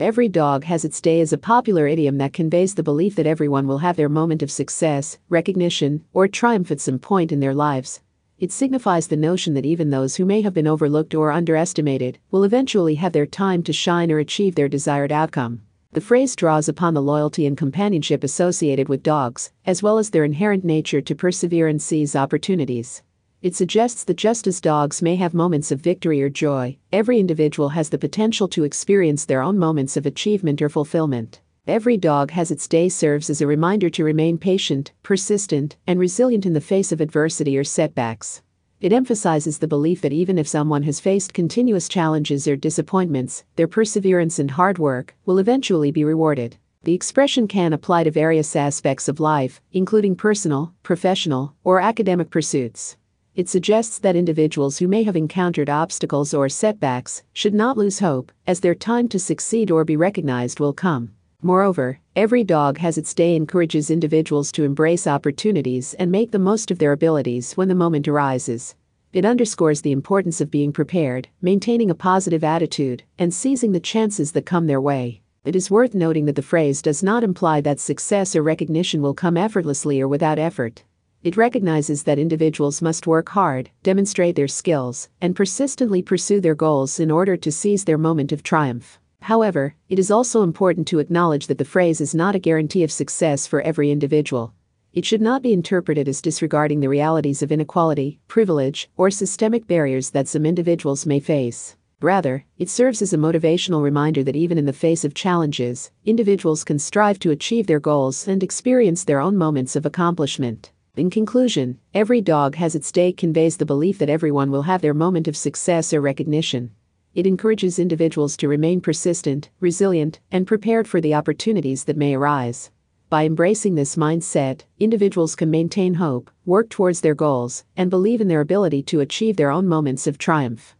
Every dog has its day is a popular idiom that conveys the belief that everyone will have their moment of success, recognition, or triumph at some point in their lives. It signifies the notion that even those who may have been overlooked or underestimated will eventually have their time to shine or achieve their desired outcome. The phrase draws upon the loyalty and companionship associated with dogs, as well as their inherent nature to persevere and seize opportunities. It suggests that just as dogs may have moments of victory or joy, every individual has the potential to experience their own moments of achievement or fulfillment. Every dog has its day serves as a reminder to remain patient, persistent, and resilient in the face of adversity or setbacks. It emphasizes the belief that even if someone has faced continuous challenges or disappointments, their perseverance and hard work will eventually be rewarded. The expression can apply to various aspects of life, including personal, professional, or academic pursuits. It suggests that individuals who may have encountered obstacles or setbacks should not lose hope, as their time to succeed or be recognized will come. Moreover, every dog has its day encourages individuals to embrace opportunities and make the most of their abilities when the moment arises. It underscores the importance of being prepared, maintaining a positive attitude, and seizing the chances that come their way. It is worth noting that the phrase does not imply that success or recognition will come effortlessly or without effort. It recognizes that individuals must work hard, demonstrate their skills, and persistently pursue their goals in order to seize their moment of triumph. However, it is also important to acknowledge that the phrase is not a guarantee of success for every individual. It should not be interpreted as disregarding the realities of inequality, privilege, or systemic barriers that some individuals may face. Rather, it serves as a motivational reminder that even in the face of challenges, individuals can strive to achieve their goals and experience their own moments of accomplishment. In conclusion, every dog has its day conveys the belief that everyone will have their moment of success or recognition. It encourages individuals to remain persistent, resilient, and prepared for the opportunities that may arise. By embracing this mindset, individuals can maintain hope, work towards their goals, and believe in their ability to achieve their own moments of triumph.